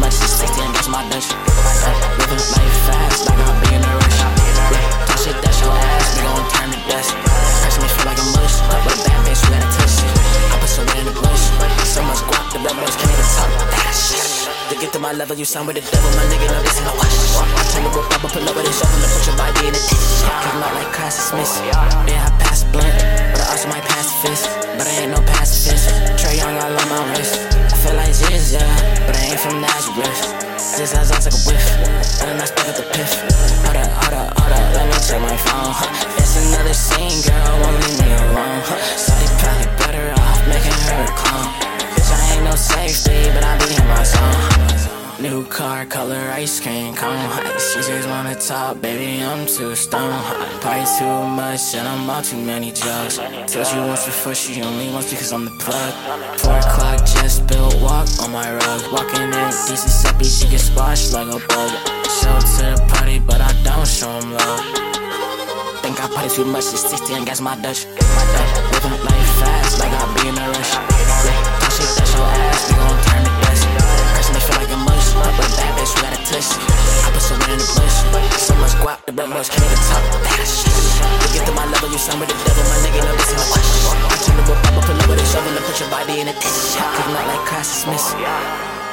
much space to That's my dungeon. Living life fast, like I'm big in a rush. Yeah, talk shit, that's your ass, nigga, on turn to dust. Person me feel like a mush, but a bad bitch, let it touch. I put some in the bush, so much guap, the rebels can't even talk that shit. To get to my level, you sound with the devil, my nigga, no, this ain't no wash. I'm the rope up, I pull up with a shovel to put your body in a ditch. Came out like Cassius Smith, yeah, I pass blunt, but I also might pass fist. This has like a whiff, and I stuck at the piff. Hold up, hold up, hold up, let me check my phone. Huh. It's another scene, girl, won't leave me alone. Huh. Sorry, probably better off making her a clone. Bitch, I ain't no safety, but I be in my zone. New car, color ice cream cone. She just wanna talk, baby, I'm too stoned. Party too much, and I'm on too many drugs. Told you once before, she only wants because I'm the plug. Four o'clock, just built, walk on my rug. Walking in, decent squashed like a bug. Show to the party, but I don't show 'em love. Think I party too much, it's 60 and gas my Dutch. Living life fast, like I be in a rush. Touch it, that's your ass, we gon' turn to dust. Personally feel like a mush, but bad bitch, we gotta touch. I put some in the bush, so much guap, the blood much can't even talk. To get to my level, you sound with the devil, my nigga, no, this ain't a wash. I turn whip up, I pull up with a shovel and put your body in a ditch. Cause not like Cassie Smith.